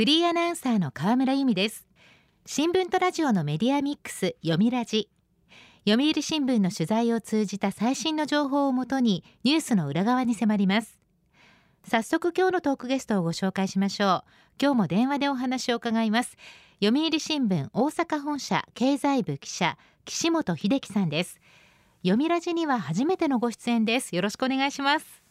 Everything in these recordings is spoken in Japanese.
フリーアナウンサーの河村由美です。新聞とラジオのメディアミックス読みラジ。読売新聞の取材を通じた最新の情報をもとにニュースの裏側に迫ります。早速今日のトークゲストをご紹介しましょう。今日も電話でお話を伺います。読売新聞大阪本社経済部記者岸本秀樹さんです。読みラジには初めてのご出演です。よろしくお願いします。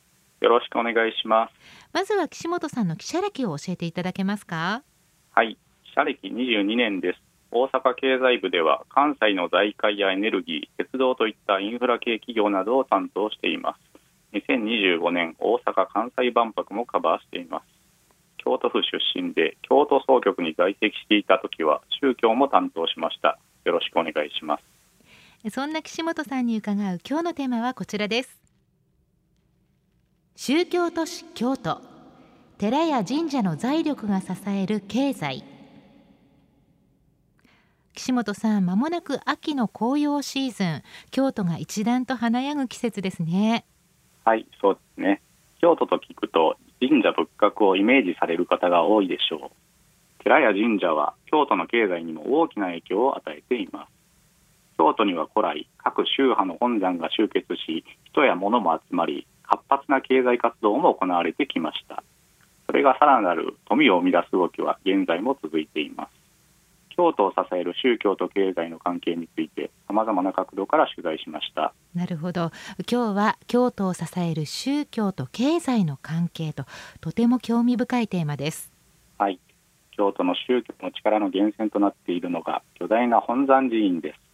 よろしくお願いします。まずは岸本さんの記者歴を教えていただけますか？はい。記者歴22年です。大阪経済部では関西の財界やエネルギー鉄道といったインフラ系企業などを担当しています。2025年大阪・関西万博もカバーしています。京都府出身で京都総局に在籍していた時は宗教も担当しました。よろしくお願いします。そんな岸本さんに伺う今日のテーマはこちらです宗教都市京都。寺や神社の財力が支える経済。岸本さんまもなく秋の紅葉シーズン。京都が一段と華やぐ季節ですね。はいそうですね。京都と聞くと神社仏閣をイメージされる方が多いでしょう。寺や神社は京都の経済にも大きな影響を与えています。京都には古来各宗派の本山が集結し人や物も集まり活発な経済活動も行われてきました。それがさらなる富を生み出す動きは現在も続いています。京都を支える宗教と経済の関係についてさまざまな角度から取材しました。なるほど。今日は京都を支える宗教と経済の関係ととても興味深いテーマです。はい。京都の宗教の力の源泉となっているのが巨大な本山寺院です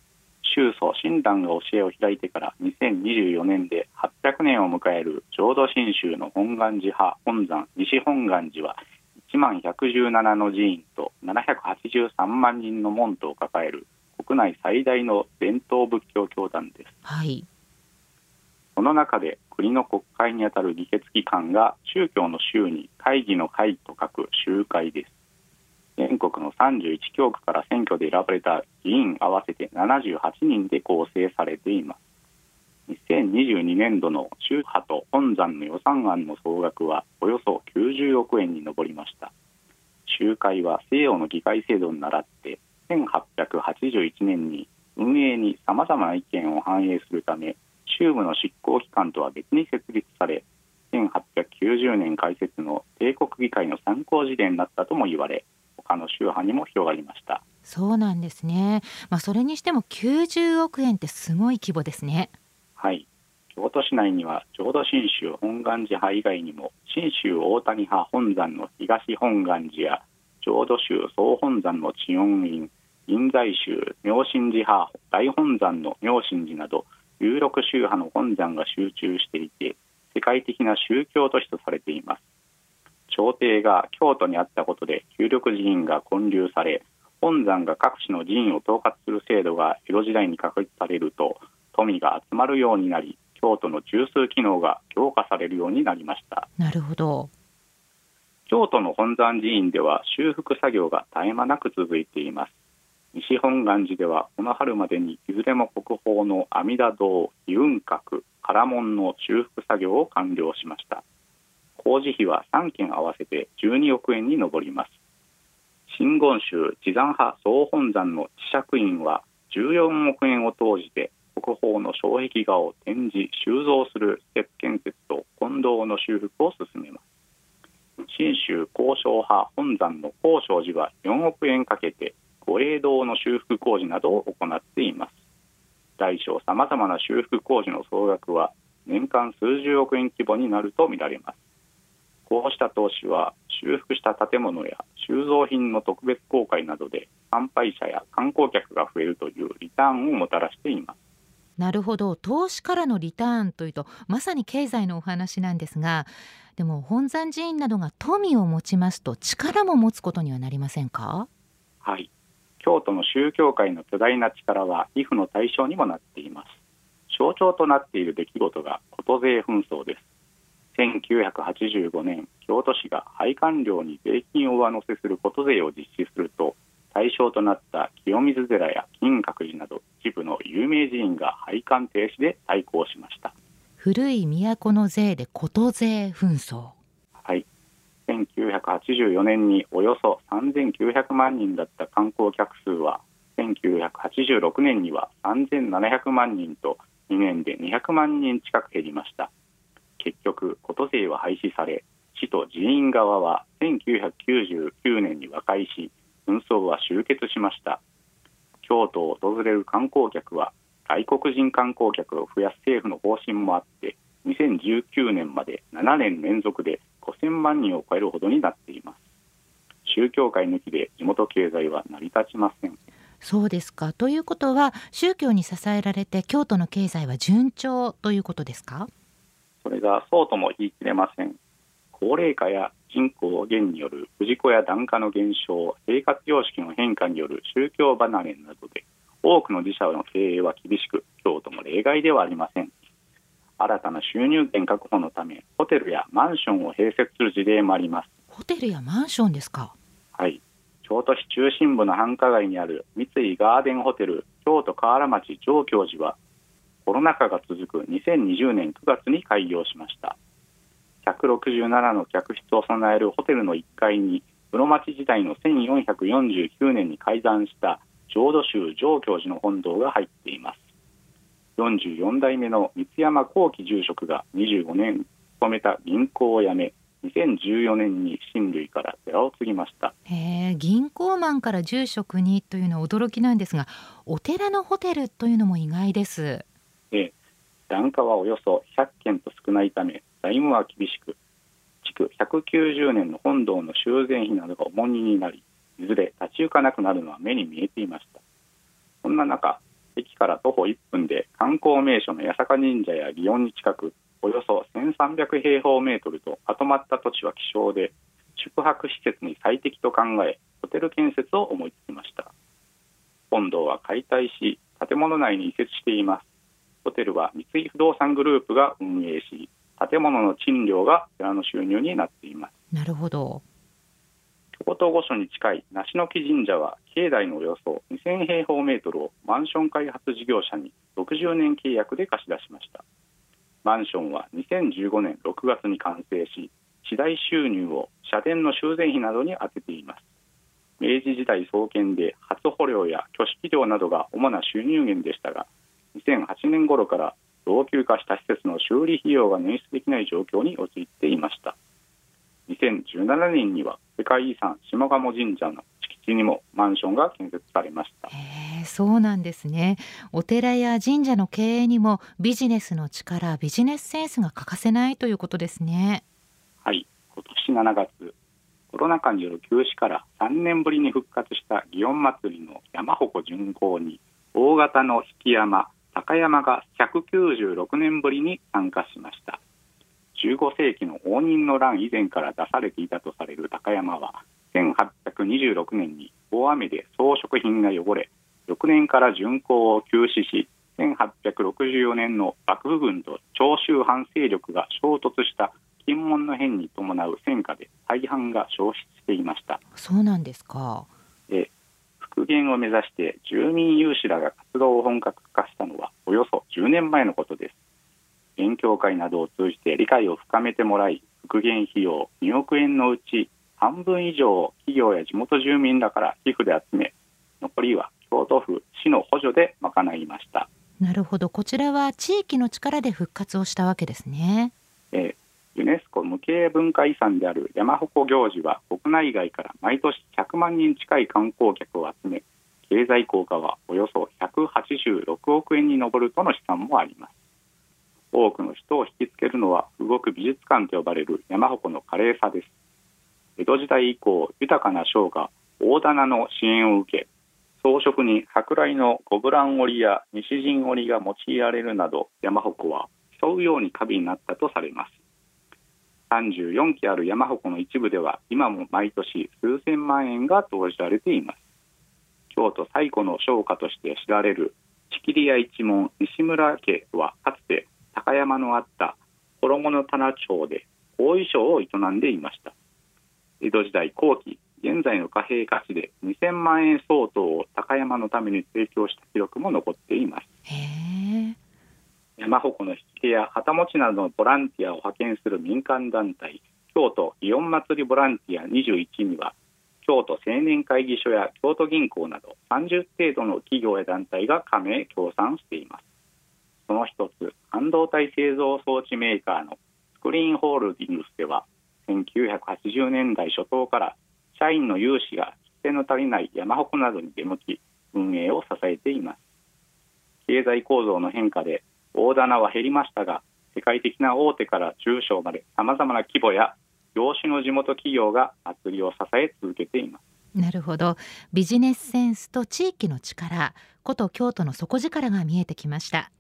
宗祖親鸞が教えを開いてから2024年で800年を迎える浄土真宗の本願寺派本山西本願寺は1万117の寺院と783万人の門徒を抱える国内最大の伝統仏教教団です。はい。その中で国の国会にあたる議決機関が宗教の宗に会議の会と書く集会です。全国の31教区から選挙で選ばれた議員合わせて78人で構成されています。2022年度の宗派と本山の予算案の総額はおよそ90億円に上りました集会は西洋の議会制度に倣って1881年に運営にさまざまな意見を反映するため宗務の執行機関とは別に設立され1890年開設の帝国議会の参考事例になったとも言われ他の宗派にも広がりましたそうなんですねまあそれにしても90億円ってすごい規模ですねはい京都市内には浄土真宗本願寺派以外にも信州大谷派本山の東本願寺や浄土宗総本山の知恩院臨済宗妙心寺派大本山の妙心寺など有力宗派の本山が集中していて世界的な宗教都市とされています朝廷が京都にあったことで有力寺院が建立され本山が各地の寺院を統括する制度が江戸時代に確立されると富が集まるようになり京都の中枢機能が強化されるようになりました。なるほど。京都の本山寺院では修復作業が絶え間なく続いています。西本願寺ではこの春までにいずれも国宝の阿弥陀堂異雲閣唐門の修復作業を完了しました工事費は3件合わせて12億円に上ります。真言宗地山派総本山の智釈院は14億円を投じて国宝の障壁画を展示収蔵する施設建設と近藤の修復を進めます。信州高尚派本山の高尚寺は4億円かけて御霊堂の修復工事などを行っています。大小さまざまな修復工事の総額は年間数十億円規模になるとみられます。こうした投資は修復した建物や収蔵品の特別公開などで参拝者や観光客が増えるというリターンをもたらしています。なるほど。投資からのリターンというとまさに経済のお話なんですがでも本山寺院などが富を持ちますと力も持つことにはなりませんか？はい。京都の宗教界の巨大な力は威風の対象にもなっています。象徴となっている出来事が琴税紛争です1985年京都市が配管料に税金を上乗せする琴税を実施すると対象となった清水寺や金閣寺など一部の有名寺院が配管停止で対抗しました。古い都の税で琴税紛争。はい。1984年におよそ3900万人だった観光客数は1986年には3700万人と2年で200万人近く減りました結局琴税は廃止され市と寺院側は1999年に和解し紛争は終結しました。京都を訪れる観光客は外国人観光客を増やす政府の方針もあって2019年まで7年連続で5000万人を超えるほどになっています。宗教界抜きで地元経済は成り立ちません。そうですか。ということは宗教に支えられて京都の経済は順調ということですか？それがそうとも言い切れません。高齢化や人口減による氏子や檀家の減少生活様式の変化による宗教離れなどで多くの自社の経営は厳しく京都も例外ではありません。新たな収入源確保のためホテルやマンションを併設する事例もあります。ホテルやマンションですか？はい。京都市中心部の繁華街にある三井ガーデンホテル京都河原町上京寺はコロナ禍が続く2020年9月に開業しました。167の客室を備えるホテルの1階に室町時代の1449年に開山した浄土宗上京寺の本堂が入っています。44代目の三山幸喜住職が25年勤めた銀行を辞め2014年に親類から寺を継ぎました。へえ銀行マンから住職にというのは驚きなんですがお寺のホテルというのも意外です。え檀家はおよそ100件と少ないため財務は厳しく築190年の本堂の修繕費などが重荷になりいずれ立ち行かなくなるのは目に見えていました。そんな中駅から徒歩1分で観光名所の八坂神社や祇園に近くおよそ1300平方メートルとまとまった土地は希少で宿泊施設に最適と考えホテル建設を思いつきました。本堂は解体し建物内に移設しています。ホテルは三井不動産グループが運営し建物の賃料が寺の収入になっています。なるほど。京都御所に近い梨の木神社は境内のおよそ2000平方メートルをマンション開発事業者に60年契約で貸し出しました。マンションは2015年6月に完成し次第収入を社殿の修繕費などに充てています。明治時代創建で初捕虜や挙式料などが主な収入源でしたが2008年頃から老朽化した施設の修理費用が捻出できない状況に陥っていました。2017年には世界遺産下鴨神社の敷地にもマンションが建設されました。そうなんですね。お寺や神社の経営にもビジネスの力ビジネスセンスが欠かせないということですね。はい。今年7月コロナ禍による休止から3年ぶりに復活した祇園祭の山鉾巡行に大型の引山高山が196年ぶりに参加しました。15世紀の応仁の乱以前から出されていたとされる高山は1826年に大雨で装飾品が汚れ翌年から巡行を休止し1864年の幕府軍と長州藩勢力が衝突した金門の変に伴う戦火で大半が消失していました。そうなんですか。で復元を目指して住民有志らが活動を本格化したのはおよそ10年前のことです。勉強会などを通じて理解を深めてもらい復元費用2億円のうち半分以上を企業や地元住民らから寄付で集め残りは京都府市の補助で賄いました。なるほど。こちらは地域の力で復活をしたわけですね、ユネスコ無形文化遺産である山鉾行事は国内外から毎年100万人近い観光客を集め経済効果はおよそ186億円に上るとの試算もあります。多くの人を引きつけるのは動く美術館と呼ばれる山鉾の華麗さです。江戸時代以降豊かな商が大棚の支援を受け装飾に舶来のゴブラン織や西陣織が用いられるなど山鉾は競うように華美になったとされます。34基ある山鉾の一部では今も毎年数千万円が投じられています。京都最古の商家として知られる千切屋一門西村家はかつて高山のあった衣の棚町で大衣装を営んでいました。江戸時代後期現在の貨幣価値で2000万円相当を高山のために提供した記録も残っています。山鉾の引き手や旗持ちなどのボランティアを派遣する民間団体京都祇園祭ボランティア21には京都青年会議所や京都銀行など30程度の企業や団体が加盟協賛しています。その一つ半導体製造装置メーカーのスクリーンホールディングスでは1980年代初頭から社員の有志が規制の足りない山鉾などに出向き運営を支えています。経済構造の変化で大棚は減りましたが世界的な大手から中小までさまざまな規模や業種の地元企業が祭りを支え続けています。なるほど。ビジネスセンスと地域の力こと京都の底力が見えてきました。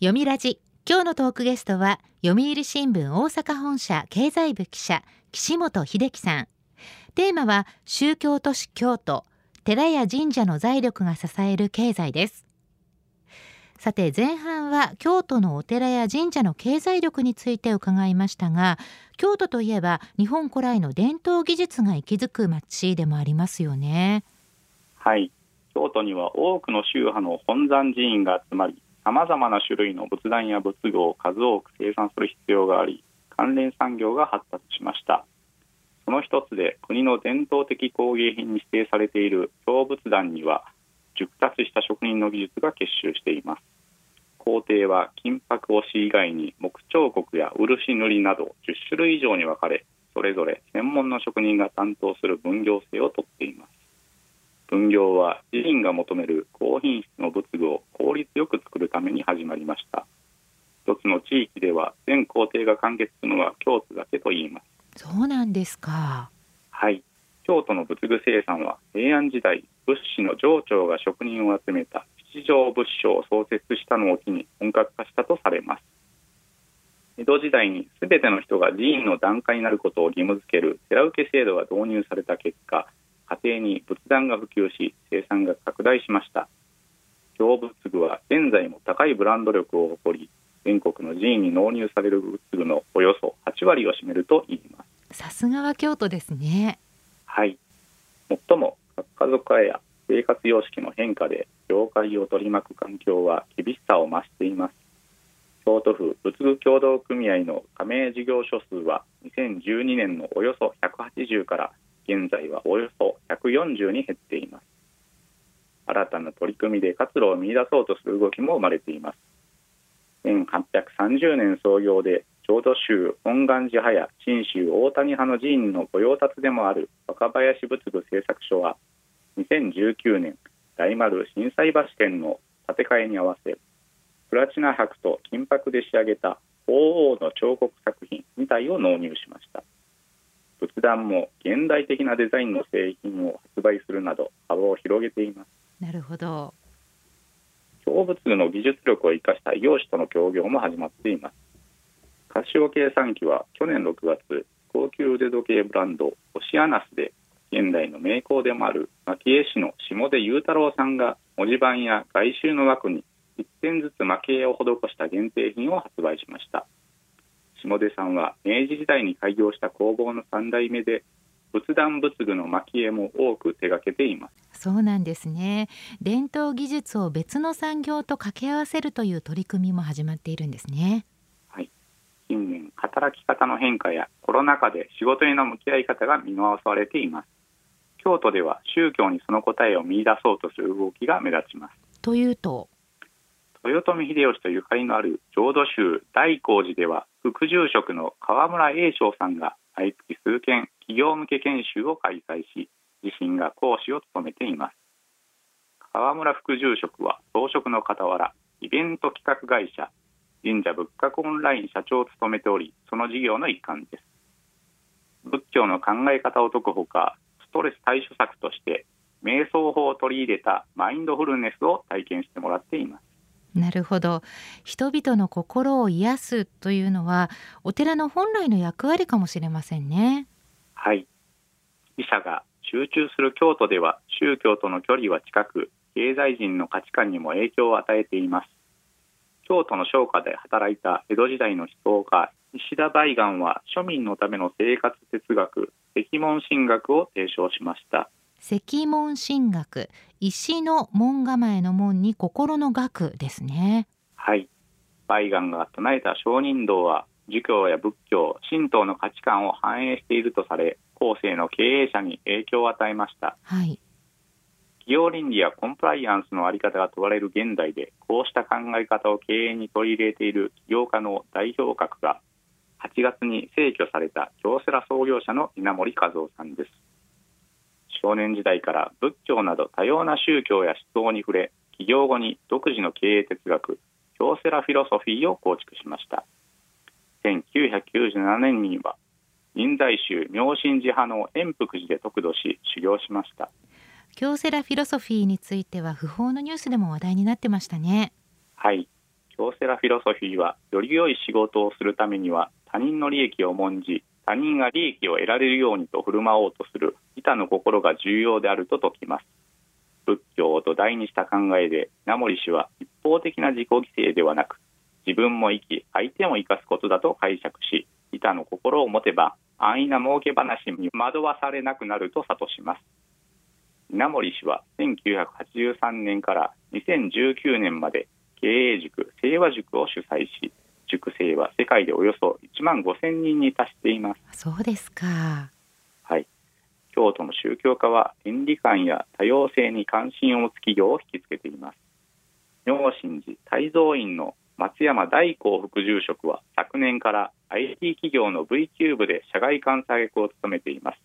読みラジ。今日のトークゲストは読売新聞大阪本社経済部記者岸本秀樹さん。テーマは宗教都市京都寺や神社の財力が支える経済です。さて前半は京都のお寺や神社の経済力について伺いましたが京都といえば日本古来の伝統技術が息づく町でもありますよね。はい。京都には多くの宗派の本山寺院が集まりさまざまな種類の仏壇や仏具を数多く生産する必要があり関連産業が発達しました。その一つで国の伝統的工芸品に指定されている京仏壇には熟達した職人の技術が結集しています。工程は金箔押し以外に木彫刻や漆塗りなど10種類以上に分かれそれぞれ専門の職人が担当する分業制をとっています。分業は自身が求める高品質の仏具を効率よく作るために始まりました。一つの地域では全工程が完結するのは京都だけと言います。そうなんですか。はい。京都の仏具生産は平安時代仏師の上長が職人を集めた七条仏書を創設したのを機に本格化したとされます。江戸時代にすべての人が寺院の檀家になることを義務付ける寺受け制度が導入された結果家庭に仏壇が普及し生産が拡大しました。京仏具は現在も高いブランド力を誇り全国の寺院に納入される仏具のおよそ8割を占めるといいます。さすがは京都ですね。はい。最も家族化や生活様式の変化で業界を取り巻く環境は厳しさを増しています。京都府仏具協同組合の加盟事業所数は2012年のおよそ180から現在はおよそ140に減っています。新たな取り組みで活路を見出そうとする動きも生まれています。1830年創業で浄土宗本願寺派や信州大谷派の寺院の御用達でもある若林仏具製作所は2019年大丸震災橋店の建て替えに合わせプラチナ箔と金箔で仕上げた鳳凰の彫刻作品2体を納入しました。仏壇も現代的なデザインの製品を発売するなど幅を広げています。なるほど。京仏具の技術力を生かした異業種との協業も始まっています。カシオ計算機は去年6月高級腕時計ブランドオシアナスで現代の名工でもある蒔絵師の下出雄太郎さんが文字盤や外周の枠に1点ずつ蒔絵を施した限定品を発売しました。下出さんは明治時代に開業した工房の3代目で仏壇仏具の蒔絵も多く手掛けています。そうなんですね。伝統技術を別の産業と掛け合わせるという取り組みも始まっているんですね。はい。近年働き方の変化やコロナ禍で仕事への向き合い方が見直されています京都では宗教にその答えを見出そうとする動きが目立ちます。というと？豊臣秀吉とゆかりのある浄土宗大光寺では副住職の河村栄翔さんが毎月数件企業向け研修を開催し自身が講師を務めています。河村副住職は装飾の傍らイベント企画会社神社仏閣オンライン社長を務めておりその事業の一環です。仏教の考え方を説くほかストレス対処策として瞑想法を取り入れたマインドフルネスを体験してもらっています。なるほど。人々の心を癒すというのはお寺の本来の役割かもしれませんね。はい。死者が集中する京都では宗教との距離は近く経済人の価値観にも影響を与えています。京都の商家で働いた江戸時代の思想家石田梅岩は庶民のための生活哲学石門神学を提唱しました。石門神学。石の門構えの門に心の学ですね。はい。梅岩が唱えた商人道は儒教や仏教神道の価値観を反映しているとされ後世の経営者に影響を与えました。はい。企業倫理やコンプライアンスの在り方が問われる現代でこうした考え方を経営に取り入れている起業家の代表格が8月に逝去された京セラ創業者の稲森和夫さんです。少年時代から仏教など多様な宗教や思想に触れ起業後に独自の経営哲学京セラフィロソフィーを構築しました。1997年には臨済宗妙心寺派の円福寺で得度し修行しました。京セラフィロソフィーについては不法のニュースでも話題になってましたね。はい京セラフィロソフィーはより良い仕事をするためには他人の利益を重んじ他人が利益を得られるようにと振る舞おうとする板の心が重要であると説きます。仏教を土台にした考えで名森氏は一方的な自己犠牲ではなく自分も生き相手も生かすことだと解釈し板の心を持てば安易な儲け話に惑わされなくなると諭します。稲森氏は1983年から2019年まで経営塾清和塾を主催し塾生は世界でおよそ1万5千人に達しています。そうですか。はい。京都の宗教家は倫理観や多様性に関心を持つ企業を引きつけています。妙心寺泰造院の松山大光副住職は昨年から IT 企業の V キューブで社外監査役を務めています。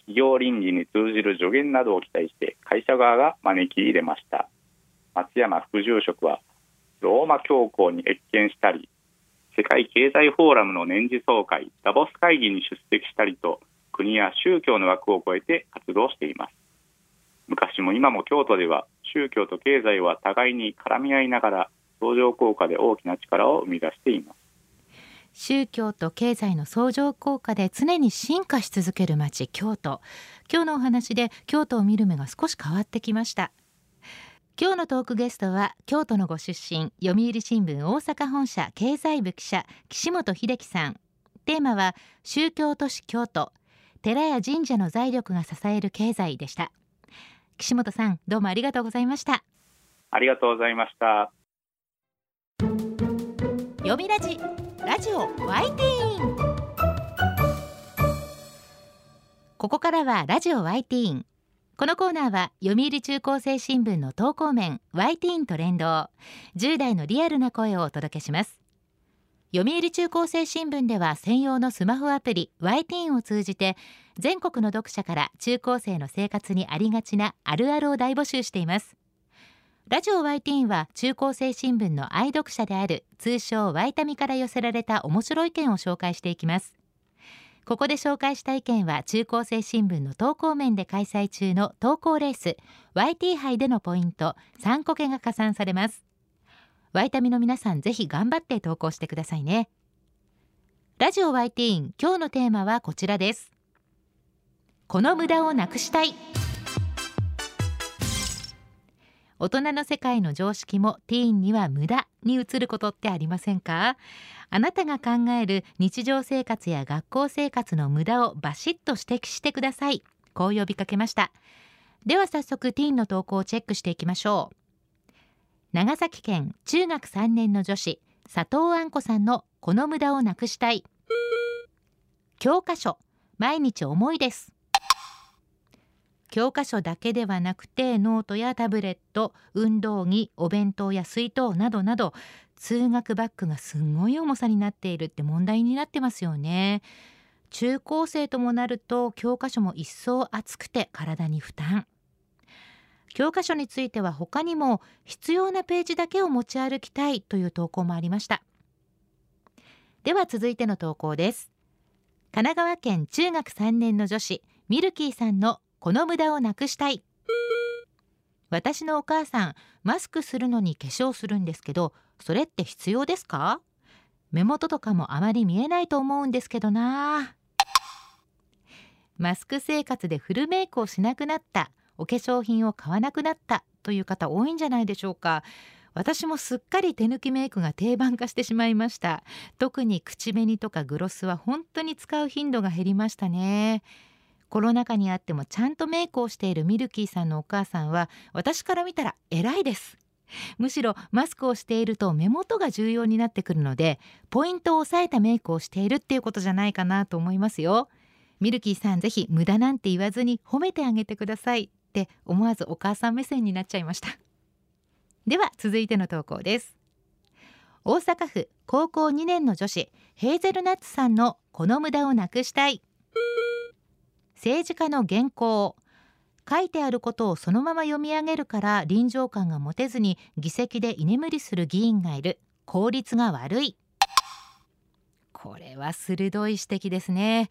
企業倫理に通じる助言などを期待して会社側が招き入れました松山副住職はローマ教皇に謁見したり世界経済フォーラムの年次総会ダボス会議に出席したりと国や宗教の枠を超えて活動しています。昔も今も京都では宗教と経済は互いに絡み合いながら相乗効果で大きな力を生み出しています。宗教と経済の相乗効果で常に進化し続ける街京都。今日のお話で京都を見る目が少し変わってきました。今日のトークゲストは京都のご出身読売新聞大阪本社経済部記者岸本秀樹さん。テーマは宗教都市京都。寺や神社の財力が支える経済でした。岸本さんどうもありがとうございました。ありがとうございました。読みラジラジオワイティーン。ここからはラジオワイティーンこのコーナーは読売中高生新聞の投稿面ワイティーンと連動。10代のリアルな声をお届けします。読売中高生新聞では専用のスマホアプリワイティーンを通じて全国の読者から中高生の生活にありがちなあるあるを大募集しています。ラジオワイティーンは中高生新聞の愛読者である通称ワイタミから寄せられた面白い意見を紹介していきます。ここで紹介した意見は中高生新聞の投稿面で開催中の投稿レース YT 杯でのポイント3個けが加算されます。ワイタミの皆さんぜひ頑張って投稿してくださいね。ラジオワイティーン今日のテーマはこちらです。この無駄をなくしたい。大人の世界の常識もティーンには無駄に移ることってありませんか？あなたが考える日常生活や学校生活の無駄をバシッと指摘してください。こう呼びかけました。では早速ティーンの投稿をチェックしていきましょう。長崎県中学3年の女子佐藤杏子さんのこの無駄をなくしたい。教科書毎日重いです。教科書だけではなくてノートやタブレット運動着お弁当や水筒などなど通学バッグがすんごい重さになっているって問題になってますよね。中高生ともなると教科書も一層厚くて体に負担。教科書については他にも必要なページだけを持ち歩きたいという投稿もありました。では続いての投稿です。神奈川県中学3年の女子ミルキーさんのこの無駄をなくしたい。私のお母さんマスクするのに化粧するんですけどそれって必要ですか？目元とかもあまり見えないと思うんですけどな。マスク生活でフルメイクをしなくなったお化粧品を買わなくなったという方多いんじゃないでしょうか。私もすっかり手抜きメイクが定番化してしまいました。特に口紅とかグロスは本当に使う頻度が減りましたね。コロナ禍にあってもちゃんとメイクをしているミルキーさんのお母さんは私から見たら偉いです。むしろマスクをしていると目元が重要になってくるのでポイントを押さえたメイクをしているっていうことじゃないかなと思いますよ。ミルキーさんぜひ無駄なんて言わずに褒めてあげてくださいって思わずお母さん目線になっちゃいました。では続いての投稿です。大阪府高校2年の女子ヘーゼルナッツさんのこの無駄をなくしたい。政治家の原稿。書いてあることをそのまま読み上げるから臨場感が持てずに議席で居眠りする議員がいる。効率が悪い。これは鋭い指摘ですね。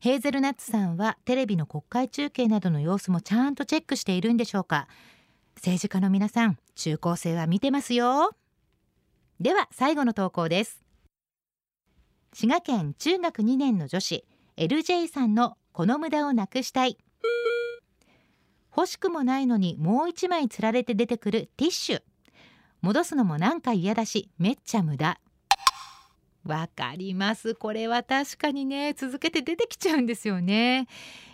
ヘーゼルナッツさんはテレビの国会中継などの様子もちゃんとチェックしているんでしょうか。政治家の皆さん中高生は見てますよ。では最後の投稿です。滋賀県中学2年の女子 LJ さんのこの無駄をなくしたい。欲しくもないのにもう一枚つられて出てくるティッシュ。戻すのもなんか嫌だしめっちゃ無駄。わかります。これは確かにね続けて出てきちゃうんですよね。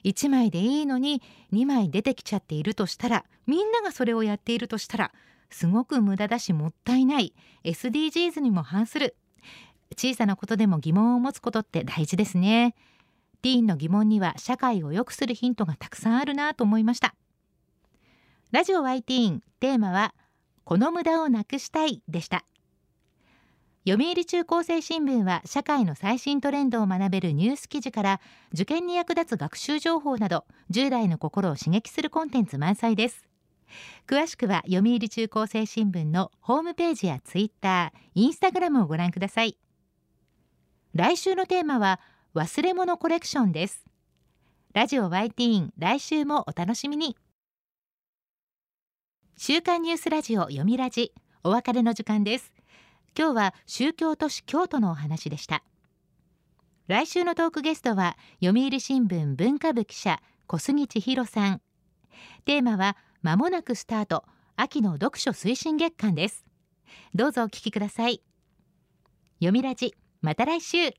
1枚でいいのに2枚出てきちゃっているとしたらみんながそれをやっているとしたらすごく無駄だしもったいない。SDGs にも反する。小さなことでも疑問を持つことって大事ですね。ティーンの疑問には社会を良くするヒントがたくさんあるなと思いました。ラジオ Y ティーンテーマはこの無駄をなくしたいでした。読売中高生新聞は社会の最新トレンドを学べるニュース記事から受験に役立つ学習情報など10代の心を刺激するコンテンツ満載です。詳しくは読売中高生新聞のホームページやツイッター、インスタグラムをご覧ください。来週のテーマは忘れ物コレクションです。ラジオ Y ティーン来週もお楽しみに。週刊ニュースラジオ読みラジお別れの時間です。今日は宗教都市京都のお話でした。来週のトークゲストは読売新聞文化部記者小杉千尋さん。テーマはまもなくスタート秋の読書推進月間です。どうぞお聞きください。読みラジまた来週。